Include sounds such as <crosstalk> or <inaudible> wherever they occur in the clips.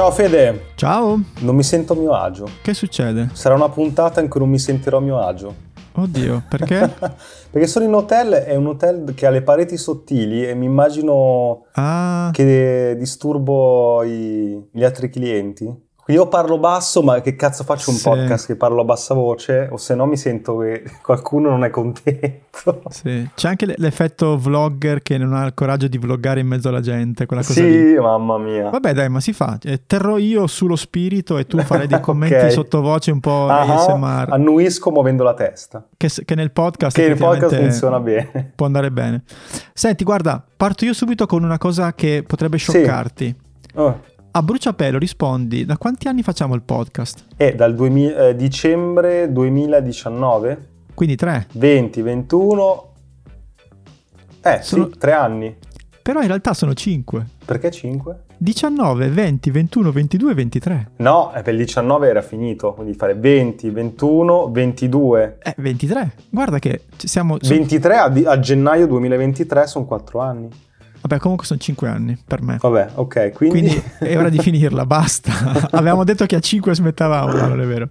Ciao Fede. Ciao. Non mi sento a mio agio. Che succede? Sarà una puntata in cui non mi sentirò a mio agio. Oddio, perché? <laughs> Perché sono in hotel, è un hotel che ha le pareti sottili e mi immagino ah. che disturbo i, gli altri clienti. Io parlo basso, ma che cazzo faccio un sì. podcast che parlo a bassa voce? O se no mi sento che <laughs> qualcuno non è contento. Sì. C'è anche l'effetto vlogger che non ha il coraggio di vloggare in mezzo alla gente, quella cosa Sì, lì. mamma mia. Vabbè dai, ma si fa. Eh, terrò io sullo spirito e tu farai dei <laughs> commenti okay. sottovoce un po' uh-huh. ASMR. Annuisco muovendo la testa. Che, che nel podcast Che nel podcast funziona bene. Può andare bene. Senti, guarda, parto io subito con una cosa che potrebbe scioccarti. Sì. Oh. A bruciapelo rispondi, da quanti anni facciamo il podcast? È dal 2000, eh, dicembre 2019. Quindi tre. 20, 21... Eh sono... sì, tre anni. Però in realtà sono cinque. Perché cinque? 19, 20, 21, 22, 23. No, per il 19 era finito, quindi fare 20, 21, 22. Eh, 23. Guarda che siamo... 23 a, a gennaio 2023 sono quattro anni. Vabbè, comunque sono 5 anni per me. Vabbè, ok, quindi... quindi è ora di <laughs> finirla, basta. <laughs> Avevamo detto che a 5 smettavamo, no, non è vero.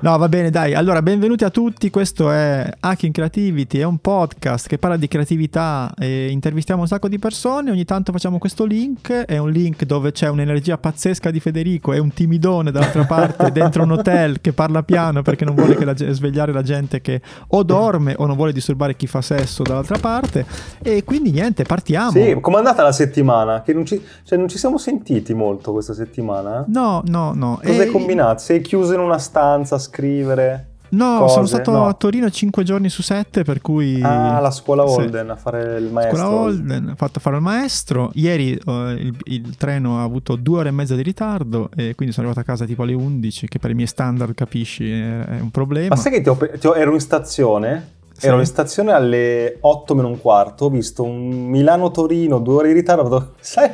No, va bene, dai. Allora, benvenuti a tutti. Questo è Hacking Creativity, è un podcast che parla di creatività e intervistiamo un sacco di persone. Ogni tanto facciamo questo link. È un link dove c'è un'energia pazzesca di Federico e un timidone dall'altra parte <laughs> dentro un hotel che parla piano perché non vuole la, svegliare la gente che o dorme o non vuole disturbare chi fa sesso dall'altra parte. E quindi niente, partiamo. Sì, com'è andata la settimana? Che non ci, cioè, non ci siamo sentiti molto questa settimana? Eh? No, no, no. Cosa hai combinato? Sei chiuso in una stanza a scrivere? No, cose? sono stato no. a Torino 5 giorni su 7 per cui... Ah, la scuola Holden sì. a fare il maestro. Scuola Holden, ho fatto fare il maestro. Ieri uh, il, il, treno ha avuto due ore e mezza di ritardo e quindi sono arrivato a casa tipo alle 11, che per i miei standard capisci è, è un problema. Ma sai che ti ho, ti ho, ero in stazione sì. Ero in stazione alle 8 meno un quarto, ho visto un Milano-Torino, due ore di ritardo, sai,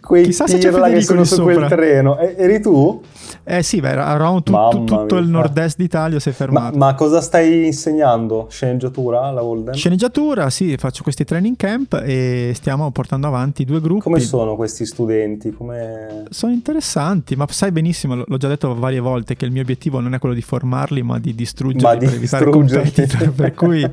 quei Chissà se c'è che sono su sopra. quel treno. E, eri tu? Eh sì, beh, eravamo tu, tu, tutto il nord-est d'Italia si è fermato. Ma, ma, cosa stai insegnando? Sceneggiatura alla Holden? Sceneggiatura, sì, faccio questi training camp e stiamo portando avanti due gruppi. Come sono questi studenti? Come... Sono interessanti, ma sai benissimo, l'ho già detto varie volte, che il mio obiettivo non è quello di formarli, ma di distruggerli ma di per evitare competitor, per cui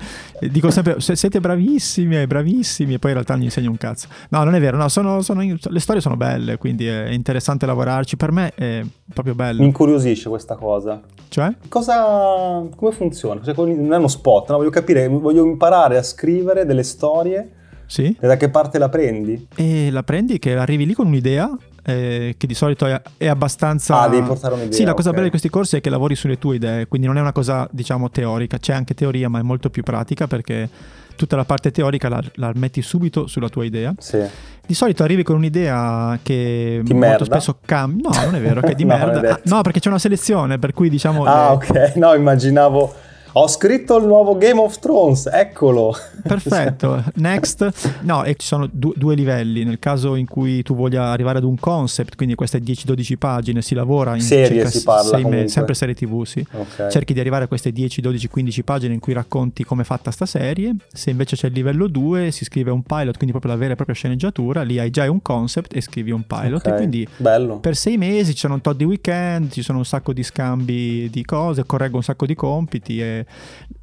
dico sempre siete bravissimi, bravissimi e poi in realtà non gli insegno un cazzo. No, non è vero, no, sono, sono, le storie sono belle, quindi è interessante lavorarci. Per me è proprio bello. Mi incuriosisce questa cosa. Cioè? Cosa, come funziona? Cioè, non è uno spot, no? voglio capire, voglio imparare a scrivere delle storie. Sì. E da che parte la prendi? E la prendi che arrivi lì con un'idea eh, che di solito è, è, abbastanza... Ah, devi portare un'idea. Sì, la cosa okay. bella di questi corsi è che lavori sulle tue idee, quindi non è una cosa, diciamo, teorica, c'è anche teoria, ma è molto più pratica perché tutta la parte teorica la, la metti subito sulla tua idea. Sì. Di solito arrivi con un'idea che di molto merda. spesso cambia. No, non è vero, che è di <laughs> no, merda. no, perché c'è una selezione, per cui diciamo... Ah, le... ok. No, immaginavo ho scritto il nuovo Game of Thrones, eccolo. Perfetto, <laughs> next. No, e ci sono du- due livelli. Nel caso in cui tu voglia arrivare ad un concept, quindi queste 10-12 pagine, si lavora in serie si parla mesi, sempre serie TV, sì. Okay. Cerchi di arrivare a queste 10, 12, 15 pagine in cui racconti come è fatta sta serie. Se invece c'è il livello 2, si scrive un pilot, quindi proprio la vera e propria sceneggiatura, lì hai già un concept e scrivi un pilot. Okay. E quindi Bello. per sei mesi ci sono un tot di weekend, ci sono un sacco di scambi di cose, correggo un sacco di compiti e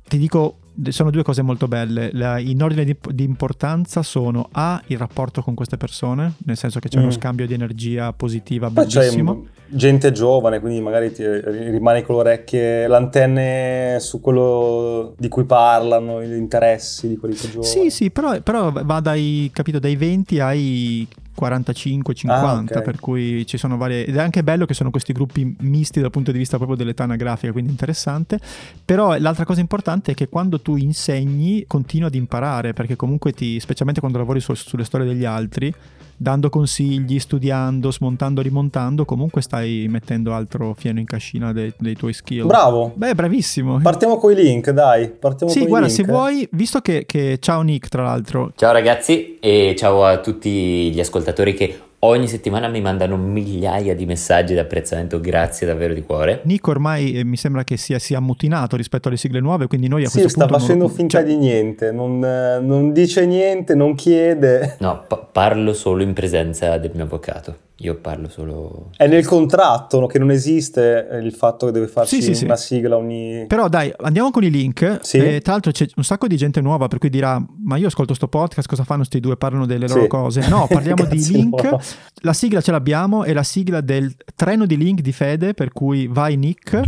ti dico sono due cose molto belle. La, in ordine di, di, importanza sono A, il rapporto con queste persone, nel senso che c'è mm. uno scambio di energia positiva Poi bellissimo. C'è gente giovane, quindi magari ti rimani con le orecchie, l'antenne su quello di cui parlano, gli interessi di quelli più giovani. Sì, sì, però, però va dai, capito, dai 20 ai 45, 50, ah, okay. per cui ci sono varie... Ed è anche bello che sono questi gruppi misti dal punto di vista proprio dell'età anagrafica, quindi interessante. Però l'altra cosa importante è che quando tu insegni continui ad imparare, perché comunque ti, specialmente quando lavori su, sulle storie degli altri, dando consigli, studiando, smontando, rimontando, comunque stai mettendo altro fieno in cascina dei, dei tuoi skill. Bravo. Beh, bravissimo. Partiamo con i link, dai. Partiamo sì, guarda, link. se vuoi, visto che, che... Ciao Nick, tra l'altro. Ciao ragazzi e ciao a tutti gli ascoltatori che ogni settimana mi mandano migliaia di messaggi di apprezzamento, grazie davvero di cuore. Nico ormai eh, mi sembra che sia, sia ammutinato rispetto alle sigle nuove, quindi noi a sì, questo sta punto... facendo non... finta cioè... di niente, non, non, dice niente, non chiede. <laughs> No, pa- parlo solo in presenza del mio avvocato. Io parlo solo... È nel contratto no? che non esiste eh, il fatto che deve farci Sì, sì, una sì. sigla ogni... Però dai, andiamo con i link. Sì. Eh, tra l'altro c'è un sacco di gente nuova per cui dirà, ma io ascolto sto podcast, cosa fanno sti due? Parlano delle loro Sì. cose. No, parliamo <laughs> di link. loro. La sigla ce l'abbiamo, è la sigla del treno di link di Fede, per cui vai Nick.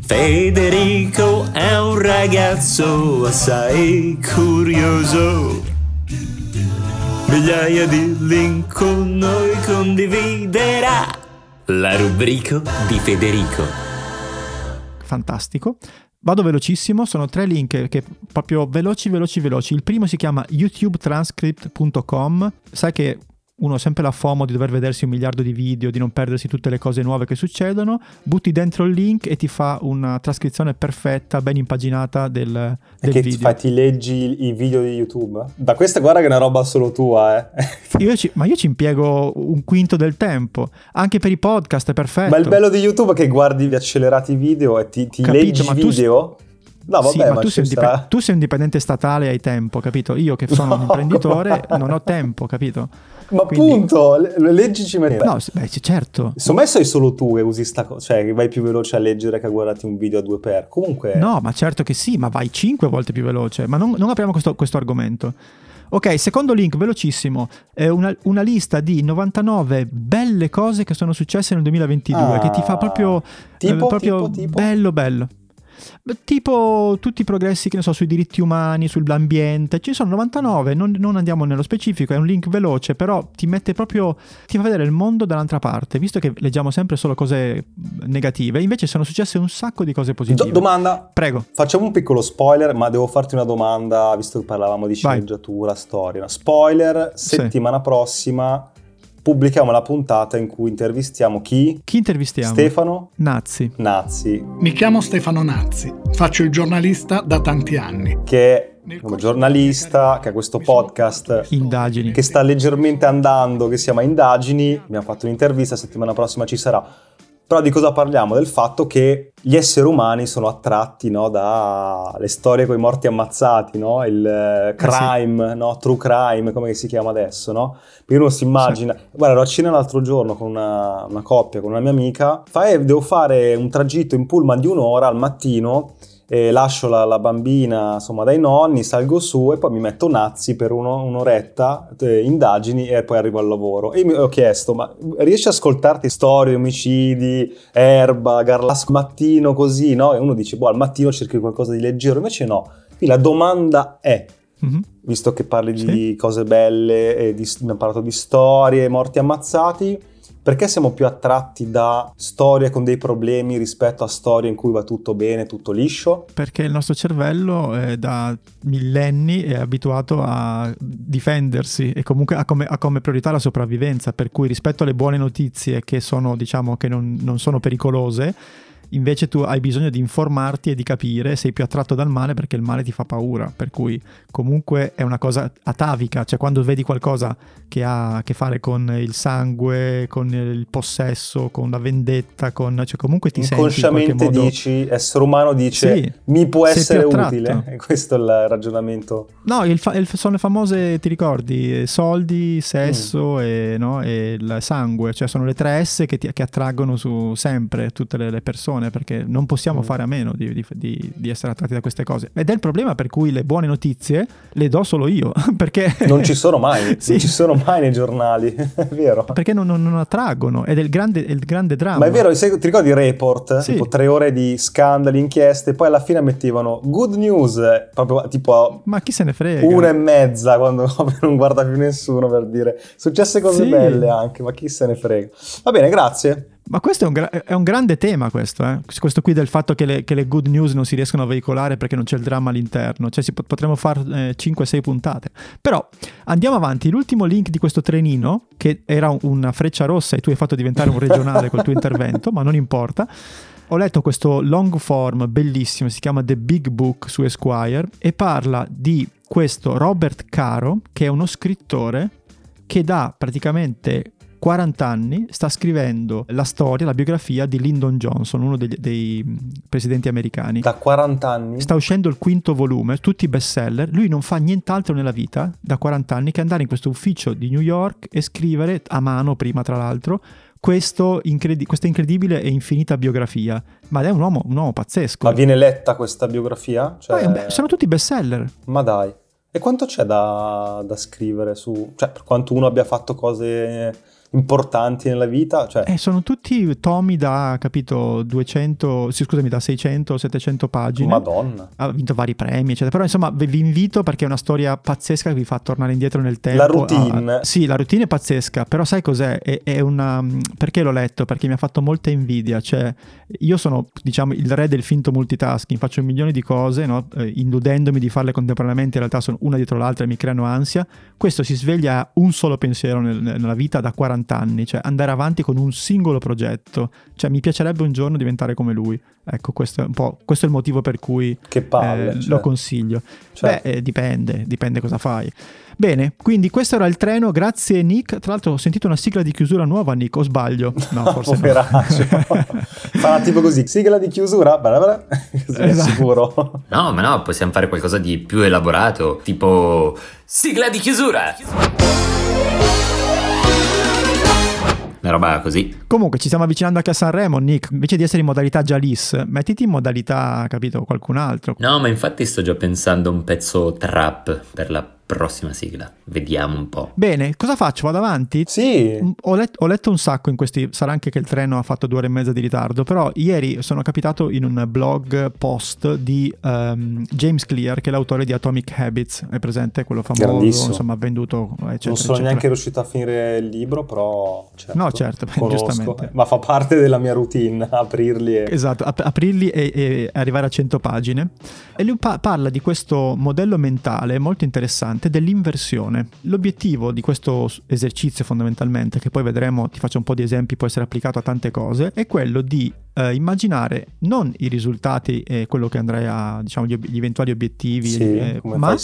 Federico è un ragazzo assai curioso. Migliaia di link con noi condividerà. La rubrica di Federico. fantastico. Vado velocissimo, sono tre link che proprio veloci, veloci, veloci. Il primo si chiama youtubetranscript.com. Sai che uno ha sempre la FOMO di dover vedersi un miliardo di video, di non perdersi tutte le cose nuove che succedono. Butti dentro il link e ti fa una trascrizione perfetta, ben impaginata del, E del che video. fai, ti leggi i video di YouTube? Da questa guarda che è una roba solo tua, eh. <laughs> Io ci- ma io ci impiego un quinto del tempo. Anche per i podcast è perfetto. Ma il bello di YouTube è che guardi gli accelerati video e ti, ti Capito, leggi tu- video. No, vabbè, Sì, ma, tu, ci sei un dip- tu sei un dipendente statale hai tempo, capito? Io che sono un <laughs> No, imprenditore no. non ho tempo, capito? Ma Quindi- appunto, le- le leggici maniera. No, sì, beh, certo. Me sei solo tu che usi sta cosa, cioè che vai più veloce a leggere che a guardarti un video a due per. Comunque, No, ma certo che sì, ma vai 5 volte più veloce. Ma non, non apriamo questo, questo argomento. Ok, secondo link, velocissimo. È una, una lista di 99 belle cose che sono successe nel 2022, Ah. che ti fa proprio, Tipo, eh, proprio tipo, tipo? bello, bello. Tipo tutti i progressi, che ne so, sui diritti umani, sull'ambiente, ci sono 99, non, non andiamo nello specifico, è un link veloce, però ti mette proprio, ti fa vedere il mondo dall'altra parte, visto che leggiamo sempre solo cose negative, invece sono successe un sacco di cose Do- positive. domanda. Prego. Facciamo un piccolo spoiler, ma devo farti una domanda, visto che parlavamo di Vai. sceneggiatura, storia. Una Spoiler, Sì. settimana prossima pubblichiamo la puntata in cui intervistiamo chi? Chi intervistiamo? Stefano Nazzi. Nazzi, Mi chiamo Stefano Nazzi, faccio il giornalista da tanti anni. che è un giornalista, che ha questo podcast Indagini. che sta leggermente andando, che si chiama Indagini. Abbiamo fatto un'intervista, settimana prossima ci sarà. Però di cosa parliamo? Del fatto che gli esseri umani sono attratti no, dalle storie con i morti ammazzati, no? il eh, crime, no? true crime, come si chiama adesso. No? Perché uno si immagina, guarda, ero a cena l'altro giorno con una, una coppia, con una mia amica, fa, "Eh, devo fare un tragitto in pullman di un'ora al mattino lascio la, la bambina insomma dai nonni, salgo su e poi mi metto nazi per uno- un'oretta, eh, indagini e poi arrivo al lavoro. E mi ho chiesto, ma riesci a ascoltarti storie, omicidi, erba, garlasco, mattino così, no? E uno dice, boh, al mattino cerchi qualcosa di leggero, invece no. Quindi la domanda è, Mhm. visto che parli di Sì. cose belle di, abbiamo parlato di storie, morti ammazzati, perché siamo più attratti da storie con dei problemi rispetto a storie in cui va tutto bene, tutto liscio? Perché il nostro cervello eh, da millenni è abituato a difendersi e comunque ha come, ha come priorità la sopravvivenza, per cui rispetto alle buone notizie che sono, diciamo, che non, non sono pericolose, invece tu hai bisogno di informarti e di capire, sei più attratto dal male perché il male ti fa paura, per cui comunque è una cosa atavica, cioè quando vedi qualcosa che ha a che fare con il sangue, con il possesso, con la vendetta, con, cioè comunque ti senti Inconsciamente modo... dici, essere umano dice, Sì, mi può essere utile. E <laughs> questo è il ragionamento. No, il fa- il- sono le famose, ti ricordi, soldi, sesso Mm. e, no, e il sangue, cioè sono le tre S che, ti- che attraggono su sempre tutte le, le persone perché non possiamo Mm. fare a meno di, di- di- di essere attratti da queste cose. Ed è il problema per cui le buone notizie le do solo io, <laughs> perché Non ci sono mai, <laughs> Sì. non ci sono mai nei giornali, <laughs> è vero. perché non, non- non attraggono ed è il grande, è il grande dramma. Ma è vero, ti ricordi i report? Sì. Tipo tre ore di scandali, inchieste, poi alla fine mettevano good news, eh, proprio tipo Ma chi se ne frega? una e mezza quando non guarda più nessuno per dire successe cose Sì. belle anche, ma chi se ne frega. Va bene, grazie. Ma questo è un, gra- è un grande tema, questo, eh? questo qui del fatto che le, che le good news non si riescono a veicolare perché non c'è il dramma all'interno, cioè si pot- potremmo fare 5-6 puntate. Però andiamo avanti, l'ultimo link di questo trenino, che era una freccia rossa e tu hai fatto diventare un regionale col tuo <laughs> intervento, ma non importa. Ho letto questo long form bellissimo, si chiama The Big Book su Esquire e parla di questo Robert Caro, che è uno scrittore che dà praticamente 40 anni sta scrivendo la storia, la biografia di Lyndon Johnson, uno dei, dei presidenti americani. Da 40 anni? Sta uscendo il quinto volume, tutti bestseller. Lui non fa nient'altro nella vita da 40 anni che andare in questo ufficio di New York e scrivere a mano prima, tra l'altro, incredi- questa incredibile e infinita biografia. Ma è un uomo, un uomo pazzesco. Ma viene letta questa biografia? Cioè... Beh, sono tutti bestseller. Ma dai. E quanto c'è da, da scrivere su... Cioè, per quanto uno abbia fatto cose importanti nella vita. Cioè... Eh, sono tutti tomi da, capito, 200, sì, scusami, da 600 700 pagine. Madonna. Ha vinto vari premi, eccetera. Però insomma vi invito perché è una storia pazzesca che vi fa tornare indietro nel tempo. La routine. Ah, sì, la routine è pazzesca, però sai cos'è? È, è una... Perché l'ho letto? Perché mi ha fatto molta invidia. Cioè, io sono, diciamo, il re del finto multitasking, faccio un milione di cose, no? eh, illudendomi di farle contemporaneamente, in realtà sono una dietro l'altra e mi creano ansia. Questo si sveglia a un solo pensiero nel, nella vita da 40 40 anni, cioè andare avanti con un singolo progetto. Cioè mi piacerebbe un giorno diventare come lui. Ecco, questo è, un po', questo è il motivo per cui palle, eh, cioè. lo consiglio. Cioè. Beh, eh, dipende, dipende cosa fai. Bene, quindi questo era il treno, grazie Nick. Tra l'altro ho sentito una sigla di chiusura nuova, Nick, o sbaglio? <laughs> No, forse no. <laughs> Farà tipo così, sigla di chiusura, bla bla, così <laughs> esatto. sicuro. No, ma no, possiamo fare qualcosa di più elaborato, tipo sigla di chiusura. Una roba così. Comunque ci stiamo avvicinando anche a Sanremo, Nick, invece di essere in modalità Jalis, mettiti in modalità, capito, qualcun altro. No, ma infatti sto già pensando a un pezzo trap per la prossima sigla. Vediamo un po'. Bene, cosa faccio? Vado avanti? Sì. Mm, ho, let- ho, letto un sacco in questi. Sarà anche che il treno ha fatto due ore e mezza di ritardo. Però ieri sono capitato in un blog post di um, James Clear, che è l'autore di Atomic Habits. È presente? Quello famoso, insomma, venduto. Eccetera, non sono eccetera. neanche riuscito a finire il libro, però. Certo, no, certo, <laughs> giustamente. Ma fa parte della mia routine <laughs> aprirli. E... Esatto, ap- aprirli e-, e, arrivare a 100 pagine. E lui pa- parla di questo modello mentale molto interessante importante dell'inversione. L'obiettivo di questo esercizio fondamentalmente, che poi vedremo, ti faccio un po' di esempi, può essere applicato a tante cose, è quello di eh, immaginare non i risultati e quello che andrai a, diciamo, gli, gli eventuali obiettivi, sì, eh, ma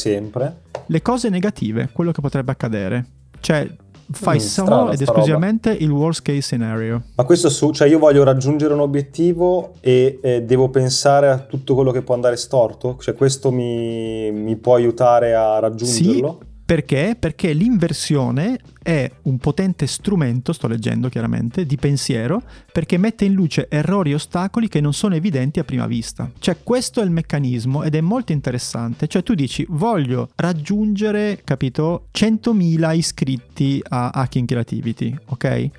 le cose negative, quello che potrebbe accadere. Cioè, fai mm, solo ed esclusivamente roba. il worst case scenario. Ma questo su, cioè io voglio raggiungere un obiettivo e eh, devo pensare a tutto quello che può andare storto? Cioè questo mi, mi può aiutare a raggiungerlo? Sì, perché? Perché l'inversione è un potente strumento, sto leggendo chiaramente, di pensiero, perché mette in luce errori e ostacoli che non sono evidenti a prima vista. Cioè questo è il meccanismo ed è molto interessante. Cioè tu dici voglio raggiungere, capito, 100.000 iscritti a Hacking Creativity, ok?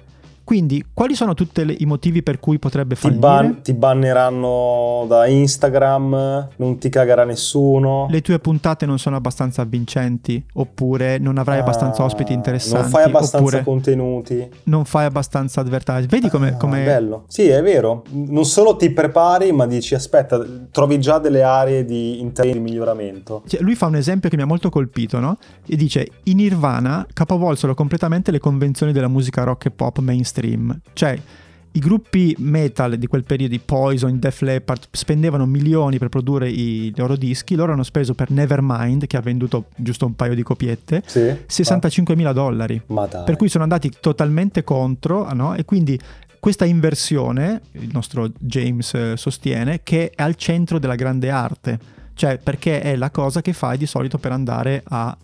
Quindi, quali sono tutti i motivi per cui potrebbe fallire? Ti, ban- ti, banneranno da Instagram, non ti cagherà nessuno. Le tue puntate non sono abbastanza avvincenti, oppure non avrai ah, abbastanza ospiti interessanti. Non fai abbastanza contenuti. Non fai abbastanza advertising. Vedi come... Ah, bello. Sì, è vero. Non solo ti prepari, ma dici, aspetta, trovi già delle aree di, di miglioramento. Cioè, lui fa un esempio che mi ha molto colpito, no? E dice, in Nirvana capovolsero completamente le convenzioni della musica rock e pop mainstream mainstream. Cioè, i gruppi metal di quel periodo, i Poison, Def Leppard, spendevano milioni per produrre i loro dischi, loro hanno speso per Nevermind, che ha venduto giusto un paio di copiette, sì, 65 mila dollari. Per cui sono andati totalmente contro, no? E quindi questa inversione, il nostro James eh, sostiene, che è al centro della grande arte, cioè perché è la cosa che fai di solito per andare a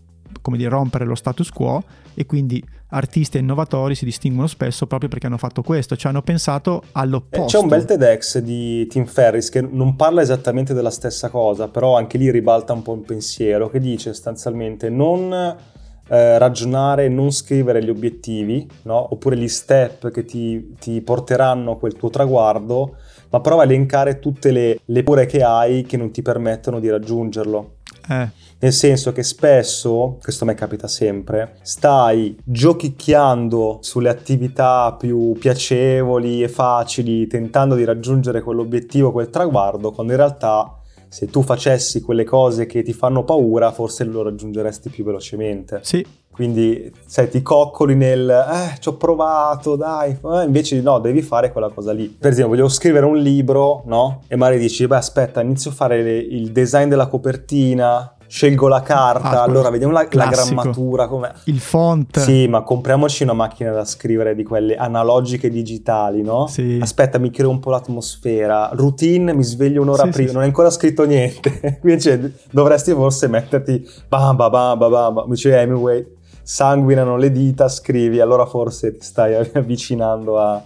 come dire, rompere lo status quo e quindi artisti e innovatori si distinguono spesso proprio perché hanno fatto questo, cioè hanno pensato all'opposto. Eh, c'è un bel TEDx di Tim Ferris che non parla esattamente della stessa cosa, però anche lì ribalta un po' il pensiero, che dice sostanzialmente non eh, ragionare, non scrivere gli obiettivi, no? oppure gli step che ti, ti, porteranno a quel tuo traguardo, ma prova a elencare tutte le, le pure che hai che non ti permettono di raggiungerlo. Eh. Nel senso che spesso, questo a me capita sempre, stai giochicchiando sulle attività più piacevoli e facili, tentando di raggiungere quell'obiettivo, quel traguardo, quando in realtà se tu facessi quelle cose che ti fanno paura, forse lo raggiungeresti più velocemente. Sì. Quindi, sai, ti coccoli nel, eh, ci ho provato, dai, eh, invece no, devi fare quella cosa lì. Per esempio, voglio scrivere un libro, no? E magari dici, beh, aspetta, inizio a fare le, il design della copertina, scelgo la carta, Ah, allora vediamo la, la grammatura com'è. Il font. Sì, ma compriamoci una macchina da scrivere di quelle analogiche digitali, no? Sì. Aspetta, mi creo un po' l'atmosfera. Routine, mi sveglio un'ora Sì, prima, sì. non hai ancora scritto niente. <laughs> Invece dovresti forse metterti bam bam bam bam bam, bam. dice Hemingway, sanguinano le dita, scrivi, allora forse ti stai <laughs> avvicinando a,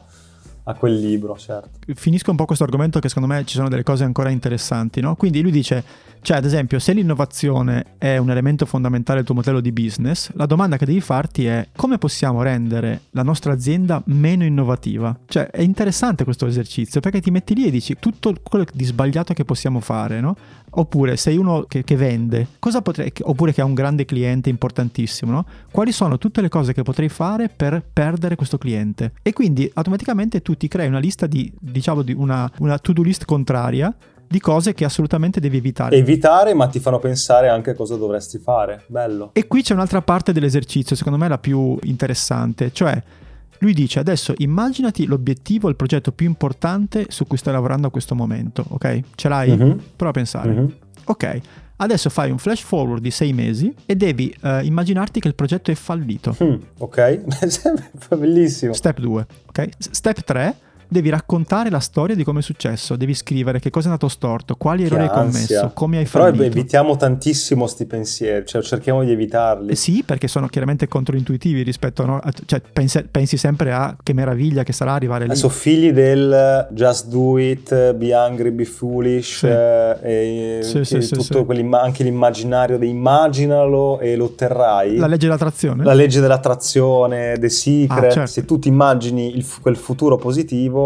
a quel libro, certo. finisco un po' questo argomento che secondo me ci sono delle cose ancora interessanti, no? Quindi lui dice, cioè ad esempio, se l'innovazione è un elemento fondamentale del tuo modello di business, la domanda che devi farti è come possiamo rendere la nostra azienda meno innovativa? Cioè è interessante questo esercizio perché ti metti lì e dici tutto quello di sbagliato che possiamo fare, no? Oppure sei uno che, che vende, cosa potrei, oppure che ha un grande cliente importantissimo, no? Quali sono tutte le cose che potrei fare per perdere questo cliente? E quindi automaticamente tu ti crei una lista di, diciamo, di una, una to-do list contraria di cose che assolutamente devi evitare. Evitare, ma ti fanno pensare anche a cosa dovresti fare. Bello. E qui c'è un'altra parte dell'esercizio, secondo me la più interessante, cioè lui dice adesso immaginati l'obiettivo, il progetto più importante su cui stai lavorando a questo momento, ok? Ce l'hai? Mhm. Prova a pensare. Mhm. Ok, adesso fai un flash forward di sei mesi e devi eh, immaginarti che il progetto è fallito. Mm, ok, <laughs> bellissimo. Step 2, ok? Step 3, devi raccontare la storia di come è successo, devi scrivere che cosa è andato storto, quali errori hai Che ansia. commesso, come hai Però fallito. evitiamo tantissimo sti pensieri, cioè cerchiamo di evitarli. Eh Sì, perché sono chiaramente controintuitivi rispetto a... no- cioè pensi, pensi sempre a che meraviglia che sarà arrivare lì. Adesso figli del just do it, be angry, be foolish, Sì. eh, e Sì, sì, tutto anche l'immaginario di immaginalo e lo otterrai. La legge dell'attrazione? La legge dell'attrazione, The Secret, Ah, certo. se tu ti immagini il quel futuro positivo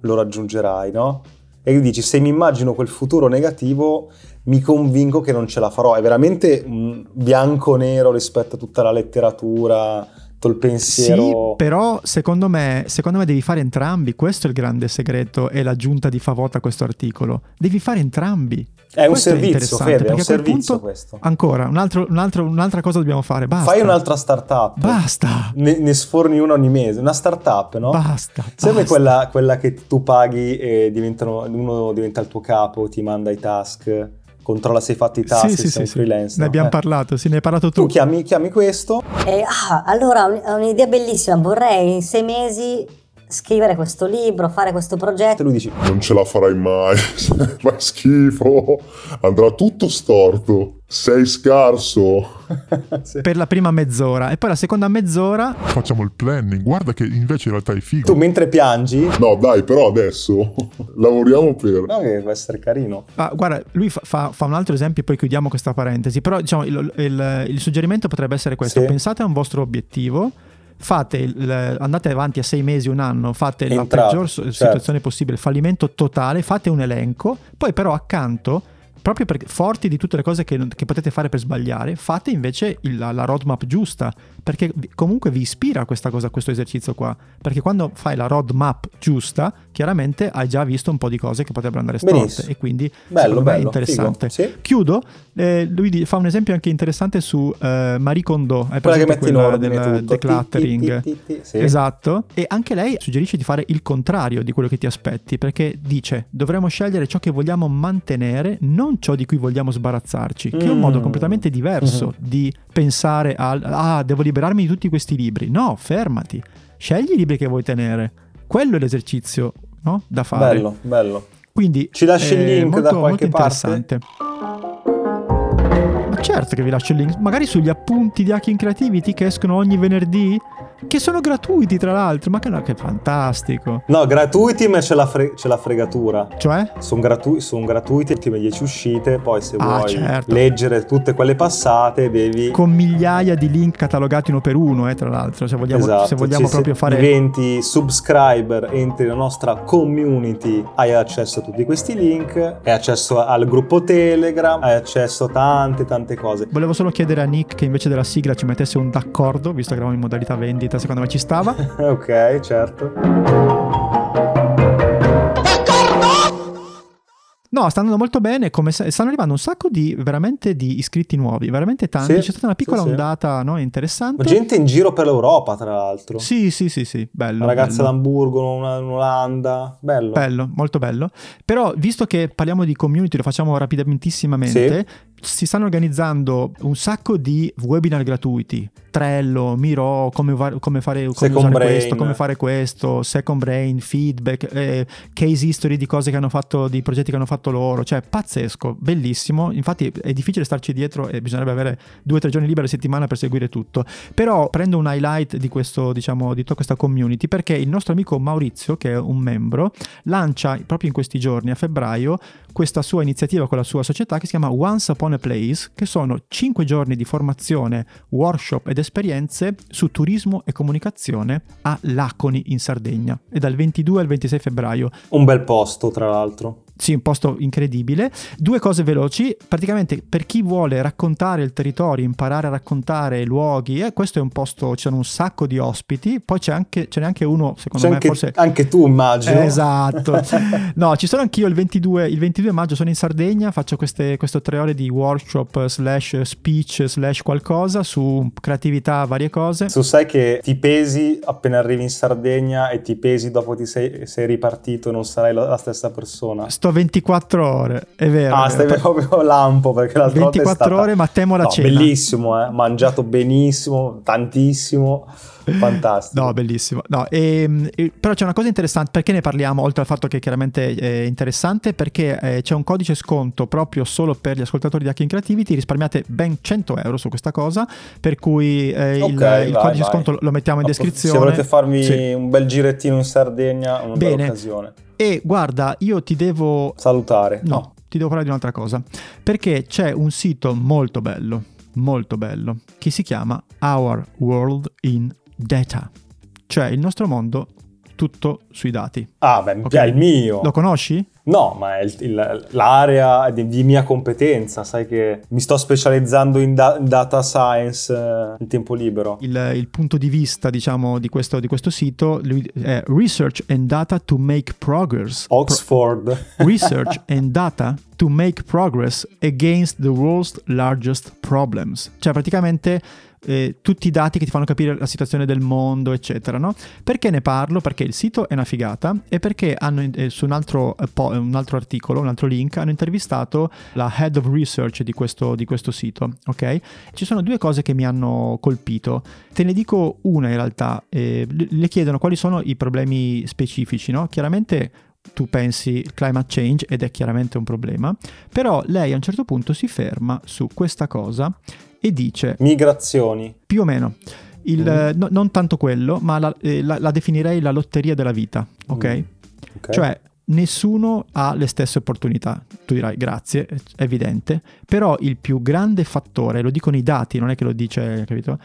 lo raggiungerai, no? E tu dici, se mi immagino quel futuro negativo, mi convinco che non ce la farò. È veramente bianco-nero rispetto a tutta la letteratura, tutto il Sì, pensiero. però secondo me, secondo me devi fare entrambi, questo è il grande segreto e l'aggiunta di Favota a questo articolo. Devi fare entrambi. È un Questo servizio, interessante, Fede, è un servizio punto- questo. Ancora, un altro- un altro- un'altra cosa dobbiamo fare, basta. Fai un'altra startup. Basta, Ne, ne sforni una ogni mese. Una startup, no? basta. Sempre basta. quella, quella che tu paghi e diventano, uno diventa il tuo capo, ti manda i task, controlla se hai fatto i task, Sì, se sì, sei sì, un sì. freelance. Ne no? abbiamo Eh. parlato, sì, ne hai parlato tu. Tu chiami, chiami questo, E, ah, allora ho un- ho un'idea bellissima, vorrei in sei mesi scrivere questo libro, fare questo e progetto. lui dici, Non ce la farai mai, <laughs> fai schifo, andrà tutto storto, sei scarso. <laughs> Sì. Per la prima mezz'ora e poi la seconda mezz'ora Facciamo il planning, guarda che invece in realtà è figo. tu mentre piangi, No, dai, però adesso <laughs> lavoriamo per... no che può essere carino. Ah, guarda, lui fa, fa- fa un altro esempio e poi chiudiamo questa parentesi. Però diciamo, il, il- il suggerimento potrebbe essere questo: Sì. pensate a un vostro obiettivo. Fate il- andate avanti a sei mesi, un anno, fate la Entrate, peggior so- certo. situazione possibile, fallimento totale, fate un elenco, poi però accanto, proprio perché forti di tutte le cose che, che potete fare per sbagliare, fate invece il- la, la roadmap giusta, perché comunque vi ispira questa cosa, questo esercizio qua, perché quando fai la roadmap giusta, chiaramente hai già visto un po' di cose che potrebbero andare storte Benissimo. e quindi Bello, me è bello, interessante. sì. Chiudo, eh, lui fa un esempio anche interessante su eh, Marie Kondo, è Quella che metti in quella ordine del decluttering. Ti, ti, ti, ti, sì. Esatto, e anche lei suggerisce di fare il contrario di quello che ti aspetti, perché dice dovremmo scegliere ciò che vogliamo mantenere, non ciò di cui vogliamo sbarazzarci, che è un Mm. modo completamente diverso Mhm. di pensare al ah, devo liberarmi di tutti questi libri. No, fermati, scegli i libri che vuoi tenere. Quello è l'esercizio no? da fare. Bello, bello. Quindi Ci lasci il è link molto, da qualche parte? interessante. Certo che vi lascio il link, magari sugli appunti di Hacking Creativity che escono ogni venerdì, che sono gratuiti tra l'altro, ma che, no, che fantastico. No, gratuiti ma c'è la, fre- c'è la fregatura. Cioè? Sono, gratu- son gratuiti le ultime 10 uscite, poi se Ah, vuoi certo. leggere tutte quelle passate devi... Con migliaia di link catalogati uno per uno, eh, tra l'altro, se vogliamo, Esatto, se vogliamo ci- proprio se fare... diventi subscriber, entri nella nostra community, hai accesso a tutti questi link, hai accesso al gruppo Telegram, hai accesso a tante tante cose. Volevo solo chiedere a Nick che invece della sigla ci mettesse un d'accordo, visto che eravamo in modalità vendita, secondo me ci stava. <laughs> ok, certo. No, sta andando molto bene, come se- stanno arrivando un sacco di veramente di iscritti nuovi, veramente tanti. Sì, C'è stata una piccola sì, sì. ondata no, interessante. Ma gente in giro per l'Europa, tra l'altro. Sì, sì, sì, sì, bello. Una ragazza bello. d'Amburgo, una in Olanda. Bello. Bello, molto bello. Però, visto che parliamo di community, lo facciamo rapidamentissimamente. Si stanno organizzando un sacco di webinar gratuiti. Trello, Miro, come, va- come fare come questo, come fare questo, Second Brain, feedback, eh, case history di cose che hanno fatto, di progetti che hanno fatto loro, cioè pazzesco, bellissimo. Infatti è difficile starci dietro e bisognerebbe avere due o tre giorni liberi a settimana per seguire tutto. Però prendo un highlight di questo, diciamo, di tutta questa community perché il nostro amico Maurizio, che è un membro, lancia proprio in questi giorni, a febbraio, questa sua iniziativa con la sua società che si chiama Once Upon a Place, che sono 5 giorni di formazione, workshop ed esperienze su turismo e comunicazione a Laconi in Sardegna. E dal 22 al 26 febbraio. Un bel posto, tra l'altro. Sì, un posto incredibile. Due cose veloci, praticamente per chi vuole raccontare il territorio, imparare a raccontare luoghi, eh, questo è un posto, ci sono un sacco di ospiti, poi c'è anche, ce n'è anche uno, secondo C'è me, anche, forse... anche tu, immagino. Esatto. <laughs> No, ci sono anch'io il 22, il 22 maggio, sono in Sardegna, faccio queste, questo tre ore di workshop slash speech slash qualcosa su creatività, varie cose. Tu sai che ti pesi appena arrivi in Sardegna e ti pesi dopo ti sei, sei ripartito, non sarai la, la stessa persona. Sto 24 ore, è vero. Ah, stai <laughs> proprio lampo perché l'altra volta è 24 stata... ore, ma temo la No, cena. Bellissimo, eh? mangiato benissimo, tantissimo, fantastico. No, bellissimo. No, ehm, e- però c'è una cosa interessante, perché ne parliamo, oltre al fatto che chiaramente è interessante, perché eh, c'è un codice sconto proprio solo per gli ascoltatori di Hacking Creativity, risparmiate ben 100 euro su questa cosa, per cui eh, Ok, il, vai, il codice vai. sconto lo mettiamo in descrizione. Se volete farmi Sì. un bel girettino in Sardegna, una Bene. bella occasione. E guarda, io ti devo... Salutare. No, ti devo parlare di un'altra cosa, perché c'è un sito molto bello, molto bello, che si chiama Our World in Data, cioè il nostro mondo tutto sui dati. Ah, beh, Ok. è il mio. Lo conosci? No, ma è il- il- l'area di, di mia competenza, sai che mi sto specializzando in da- data science eh, in tempo libero. Il, il punto di vista, diciamo, di questo, di questo sito è Research and Data to Make Progress. Oxford. Pro- <laughs> research and Data to Make Progress Against the World's Largest Problems. Cioè, praticamente eh, tutti i dati che ti fanno capire la situazione del mondo, eccetera, no? Perché ne parlo? Perché il sito è una figata e perché hanno eh, su un altro, eh, po- un altro articolo, un altro link, hanno intervistato la head of research di questo, di questo sito, ok? Ci sono due cose che mi hanno colpito. Te ne dico una in realtà. le chiedono quali sono i problemi specifici, no? Chiaramente tu pensi climate change ed è chiaramente un problema, però lei a un certo punto si ferma su questa cosa e dice Migrazioni. più o meno. Il, Mm. no- non tanto quello, ma la, eh, la- la definirei la lotteria della vita, ok? Mm. Ok. Cioè, nessuno ha le stesse opportunità. Tu dirai grazie, è evidente, però il più grande fattore, lo dicono i dati, non è che lo dice, capito?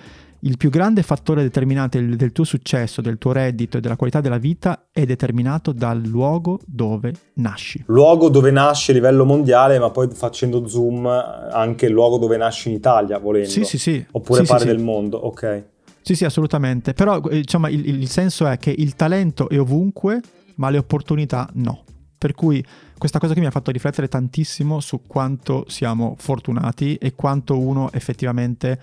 Il più grande fattore determinante del, del tuo successo, del tuo reddito e della qualità della vita è determinato dal luogo dove nasci. Luogo dove nasce a livello mondiale, ma poi facendo zoom anche il luogo dove nasce in Italia, volendo. Sì, sì, sì. Oppure Sì, sì, pare sì. del mondo, ok. Sì, sì, assolutamente. Però diciamo, il, il senso è che il talento è ovunque, ma le opportunità no. Per cui questa cosa qui mi ha fatto riflettere tantissimo su quanto siamo fortunati e quanto uno effettivamente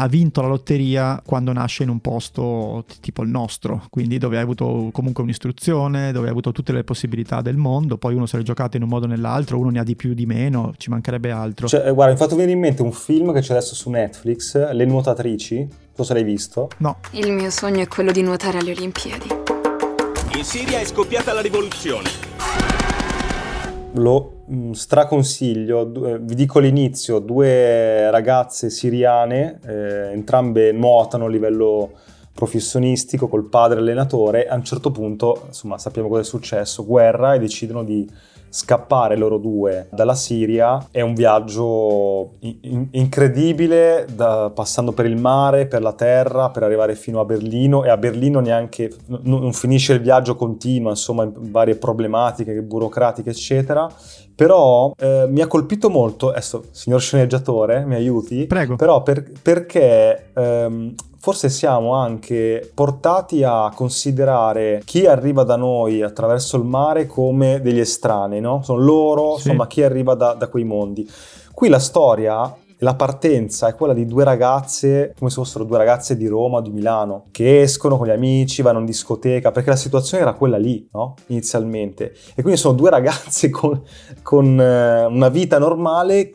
ha vinto la lotteria quando nasce in un posto t- tipo il nostro, quindi dove hai avuto comunque un'istruzione, dove hai avuto tutte le possibilità del mondo, poi uno se l'è giocato in un modo o nell'altro, uno ne ha di più di meno, ci mancherebbe altro. Cioè, eh, guarda, mi fatto venire in mente un film che c'è adesso su Netflix, Le nuotatrici. So se l'hai visto. no, Il mio sogno è quello di nuotare alle Olimpiadi. In Siria è scoppiata la rivoluzione. Lo mh, straconsiglio, Du- eh, vi dico l'inizio, due ragazze siriane, eh, entrambe nuotano a livello professionistico col padre allenatore, a un certo punto, insomma, sappiamo cosa è successo, guerra e decidono di scappare loro due dalla Siria. È un viaggio in- in- incredibile, da- passando per il mare, per la terra, per arrivare fino a Berlino e a Berlino neanche n- non finisce il viaggio continua, insomma, in varie problematiche burocratiche, eccetera. Però eh, mi ha colpito molto, adesso, signor sceneggiatore, mi aiuti? prego. Però per- perché ehm, forse siamo anche portati a considerare chi arriva da noi attraverso il mare come degli estranei, no? Sono loro, Sì. insomma, chi arriva da, da quei mondi. Qui la storia, la partenza è quella di due ragazze, come se fossero due ragazze di Roma o di Milano, che escono con gli amici, vanno in discoteca, perché la situazione era quella lì, no? Inizialmente. E quindi sono due ragazze <laughs> con, con eh, una vita normale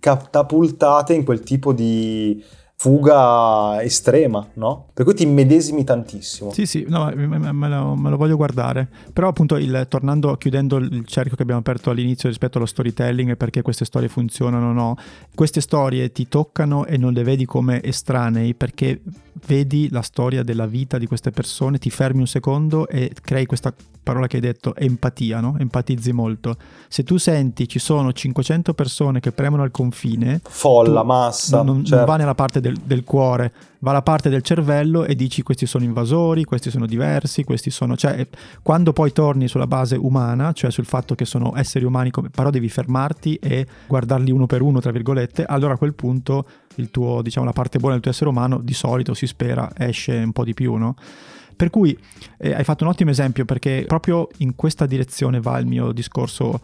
catapultate in quel tipo di fuga estrema, no? Per cui ti immedesimi tantissimo. Sì, sì, no, me, lo, me, lo, voglio guardare. Però appunto, il, tornando, chiudendo il cerchio che abbiamo aperto all'inizio rispetto allo storytelling e perché queste storie funzionano o no, queste storie ti toccano e non le vedi come estranei perché vedi la storia della vita di queste persone, ti fermi un secondo e crei questa parola che hai detto, empatia, no? Empatizzi molto. Se tu senti ci sono 500 persone che premono al confine... Folla, massa. Non, certo. non va nella parte del, del, cuore, va alla parte del cervello e dici questi sono invasori, questi sono diversi, questi sono... Cioè, quando poi torni sulla base umana, cioè sul fatto che sono esseri umani, come, però devi fermarti e guardarli uno per uno, tra virgolette, allora a quel punto il tuo, diciamo, la parte buona del tuo essere umano di solito si spera esce un po' di più, no? Per cui eh, hai fatto un ottimo esempio perché proprio in questa direzione va il mio discorso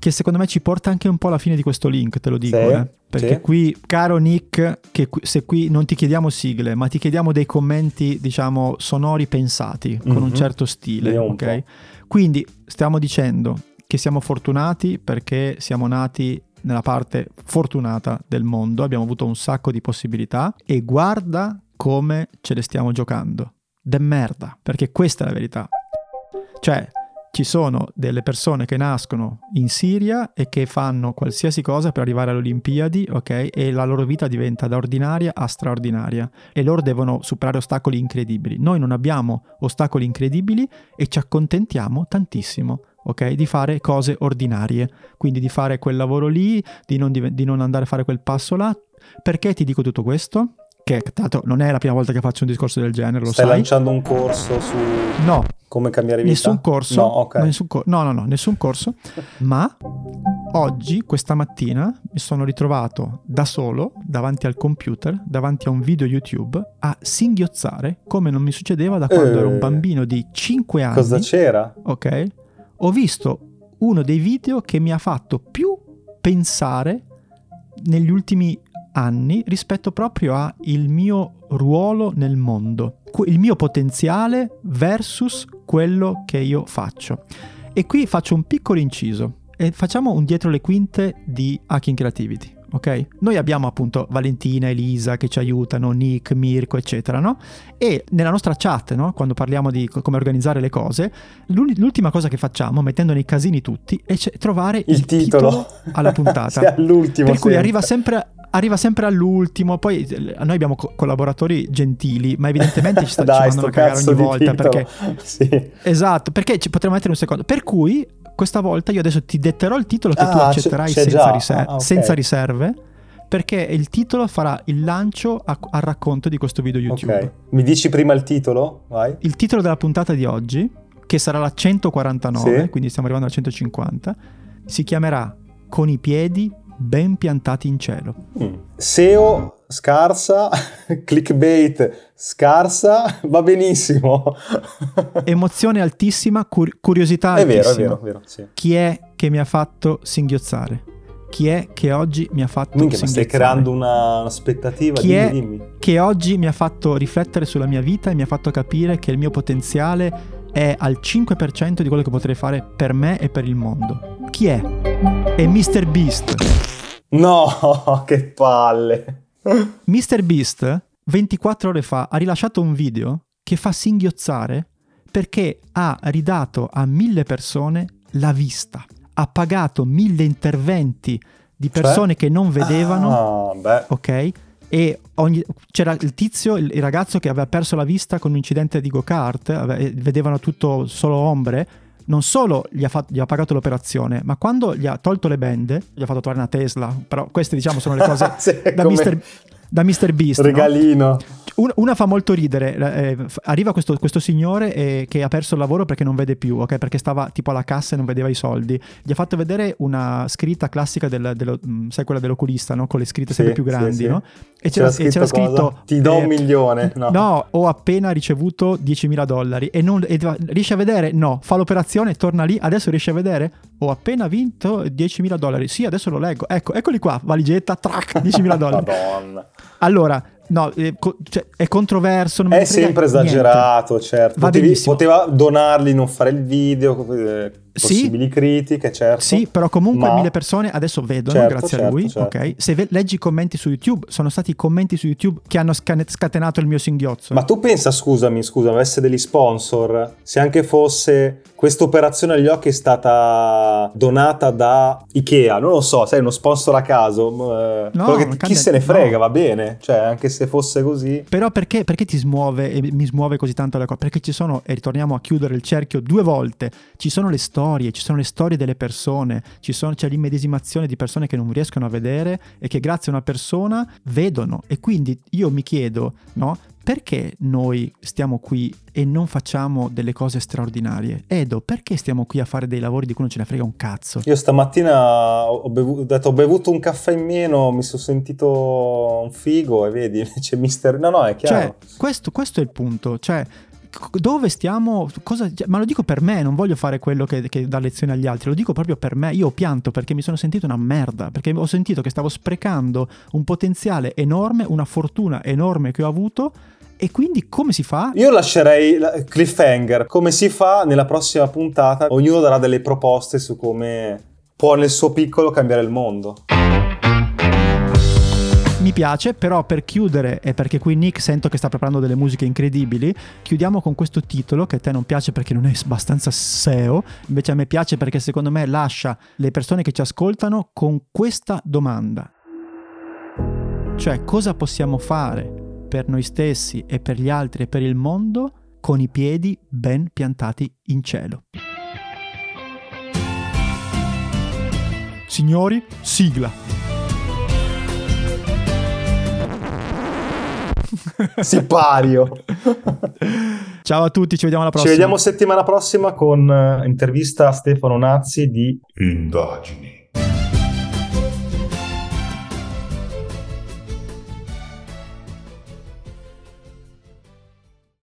che secondo me ci porta anche un po' alla fine di questo link, te lo dico, sì, eh? perché sì. qui, caro Nick, che se qui non ti chiediamo sigle, ma ti chiediamo dei commenti, diciamo, sonori pensati, mm-hmm. con un mhm. certo stile, un ok? Quindi stiamo dicendo che siamo fortunati perché siamo nati nella parte fortunata del mondo, abbiamo avuto un sacco di possibilità e guarda come ce le stiamo giocando de merda, perché questa è la verità. Cioè, ci sono delle persone che nascono in Siria e che fanno qualsiasi cosa per arrivare alle Olimpiadi, ok? E la loro vita diventa da ordinaria a straordinaria e loro devono superare ostacoli incredibili. Noi non abbiamo ostacoli incredibili e ci accontentiamo tantissimo. Ok, di fare cose ordinarie, quindi di fare quel lavoro lì, di non, div- di non andare a fare quel passo là. Perché ti dico tutto questo? Che tanto non è la prima volta che faccio un discorso del genere, lo Stai sai. lanciando un corso su no, come cambiare vita? Nessun corso, no, okay. nessun co- no, no, no, nessun corso, ma oggi, questa mattina, mi sono ritrovato da solo, davanti al computer, davanti a un video YouTube, a singhiozzare come non mi succedeva da quando eh, ero un bambino di 5 anni. Cosa c'era? Ok. Ho visto uno dei video che mi ha fatto più pensare negli ultimi anni rispetto proprio a il mio ruolo nel mondo, il mio potenziale versus quello che io faccio. E qui faccio un piccolo inciso e facciamo un dietro le quinte di Hacking Creativity. Ok? Noi abbiamo appunto Valentina, Elisa che ci aiutano, Nick, Mirko, eccetera, no? E nella nostra chat, no? Quando parliamo di come organizzare le cose, l'ultima cosa che facciamo, mettendo nei casini tutti, è trovare il, il titolo. titolo. alla puntata. <laughs> sì, all'ultimo. Per cui sempre. arriva sempre arriva sempre all'ultimo. Poi eh, noi abbiamo co- collaboratori gentili, ma evidentemente ci, sta, <laughs> Dai, ci mandano a cagare ogni volta. Perché, <laughs> sì. Esatto, perché ci potremmo mettere un secondo. Per cui questa volta io adesso ti detterò il titolo che ah, tu accetterai senza, riser- ah, okay. senza, riserve. Perché il titolo farà il lancio a- al racconto di questo video YouTube. Ok. Mi dici prima il titolo? Vai. Il titolo della puntata di oggi, che sarà la 149, sì. quindi stiamo arrivando alla 150, si chiamerà Con i piedi ben piantati in cielo. Mm. SEO scarsa, <laughs> clickbait scarsa, va benissimo. <laughs> Emozione altissima, cur- curiosità è altissima. È vero, è vero, vero sì. Chi è che mi ha fatto singhiozzare? Chi è che oggi mi ha fatto Minchia, singhiozzare? stai creando una, aspettativa, Chi dimmi, è dimmi. che oggi mi ha fatto riflettere sulla mia vita e mi ha fatto capire che il mio potenziale è al 5% di quello che potrei fare per me e per il mondo. Chi è? È Mr. Beast. No, <laughs> che palle. Mr. Beast 24 ore fa ha rilasciato un video che fa singhiozzare perché ha ridato a mille persone la vista. Ha pagato mille interventi di cioè? persone cioè? che non vedevano. Ah, ok? e ogni, c'era il tizio, il, il, ragazzo che aveva perso la vista con un incidente di go-kart, vedevano tutto solo ombre, non solo gli ha, fatto, gli ha, pagato l'operazione, ma quando gli ha tolto le bende, gli ha fatto trovare una Tesla, però queste diciamo sono le <laughs> cose sì, da, Mister, da Mr. Beast. Regalino. No? Una, fa molto ridere, eh, arriva questo, questo signore eh, che ha perso il lavoro perché non vede più, ok? Perché stava tipo alla cassa e non vedeva i soldi. Gli ha fatto vedere una scritta classica del, dello, mm, sai quella dell'oculista, no? Con le scritte sempre più grandi, sì, sì. no? E c'era, c'era, scritto, c'era scritto Ti do eh, un milione. No. no. ho appena ricevuto 10.000 dollari. E, non, e riesce a vedere? No. Fa l'operazione, torna lì, adesso riesce a vedere? Ho appena vinto 10.000 dollari. Sì, adesso lo leggo. Ecco, eccoli qua, valigetta, track, 10.000 dollari. <laughs> Madonna. Allora, no, è, cioè, è controverso. è sempre esagerato, niente. certo. Potevi, poteva donarli, non fare il video. Eh, Sì. possibili critiche, certo. Sì, però comunque Ma- mille persone adesso vedono, Certo, grazie a certo, lui. certo. ok? Se ve- leggi i commenti su YouTube, sono stati i commenti su YouTube che hanno scan- scatenato il mio singhiozzo. Ma tu pensa, scusami, scusa, avesse degli sponsor, se anche fosse questa operazione agli occhi è stata donata da Ikea, non lo so, sai, uno sponsor a caso, eh, No, che- chi cambia- se ne frega, no. va bene, cioè anche se fosse così. Però perché, perché ti smuove e mi smuove così tanto la cosa? Perché ci sono, e ritorniamo a chiudere il cerchio due volte, ci sono le storie, ci sono le storie delle persone, ci sono- c'è l'immedesimazione di persone che non riescono a vedere e che grazie a una persona vedono. E quindi io mi chiedo, no? Perché noi stiamo qui e non facciamo delle cose straordinarie? Edo, perché stiamo qui a fare dei lavori di cui non ce ne frega un cazzo? Io stamattina ho, bevu- ho detto, ho bevuto un caffè in meno, mi sono sentito un figo e vedi, <laughs> invece mister... No, no, è chiaro. Cioè, questo, questo è il punto. Cioè, dove stiamo? Cosa, cioè, ma lo dico per me, non voglio fare quello che, che dà lezioni agli altri, lo dico proprio per me. Io pianto perché mi sono sentito una merda, perché ho sentito che stavo sprecando un potenziale enorme, una fortuna enorme che ho avuto. E quindi come si fa? Io lascerei la- cliffhanger, come si fa nella prossima puntata, ognuno darà delle proposte su come può nel suo piccolo cambiare il mondo. Mi piace, però per chiudere, e perché qui Nick sento che sta preparando delle musiche incredibili, chiudiamo con questo titolo che a te non piace perché non è abbastanza SEO, invece a me piace perché secondo me lascia le persone che ci ascoltano con questa domanda. Cioè, cosa possiamo fare per noi stessi e per gli altri e per il mondo con i piedi ben piantati in cielo? Signori, sigla. <laughs> Sipario. <laughs> Ciao a tutti, ci vediamo alla Ci prossima. vediamo settimana prossima con eh, intervista a Stefano Nazzi di Indagini.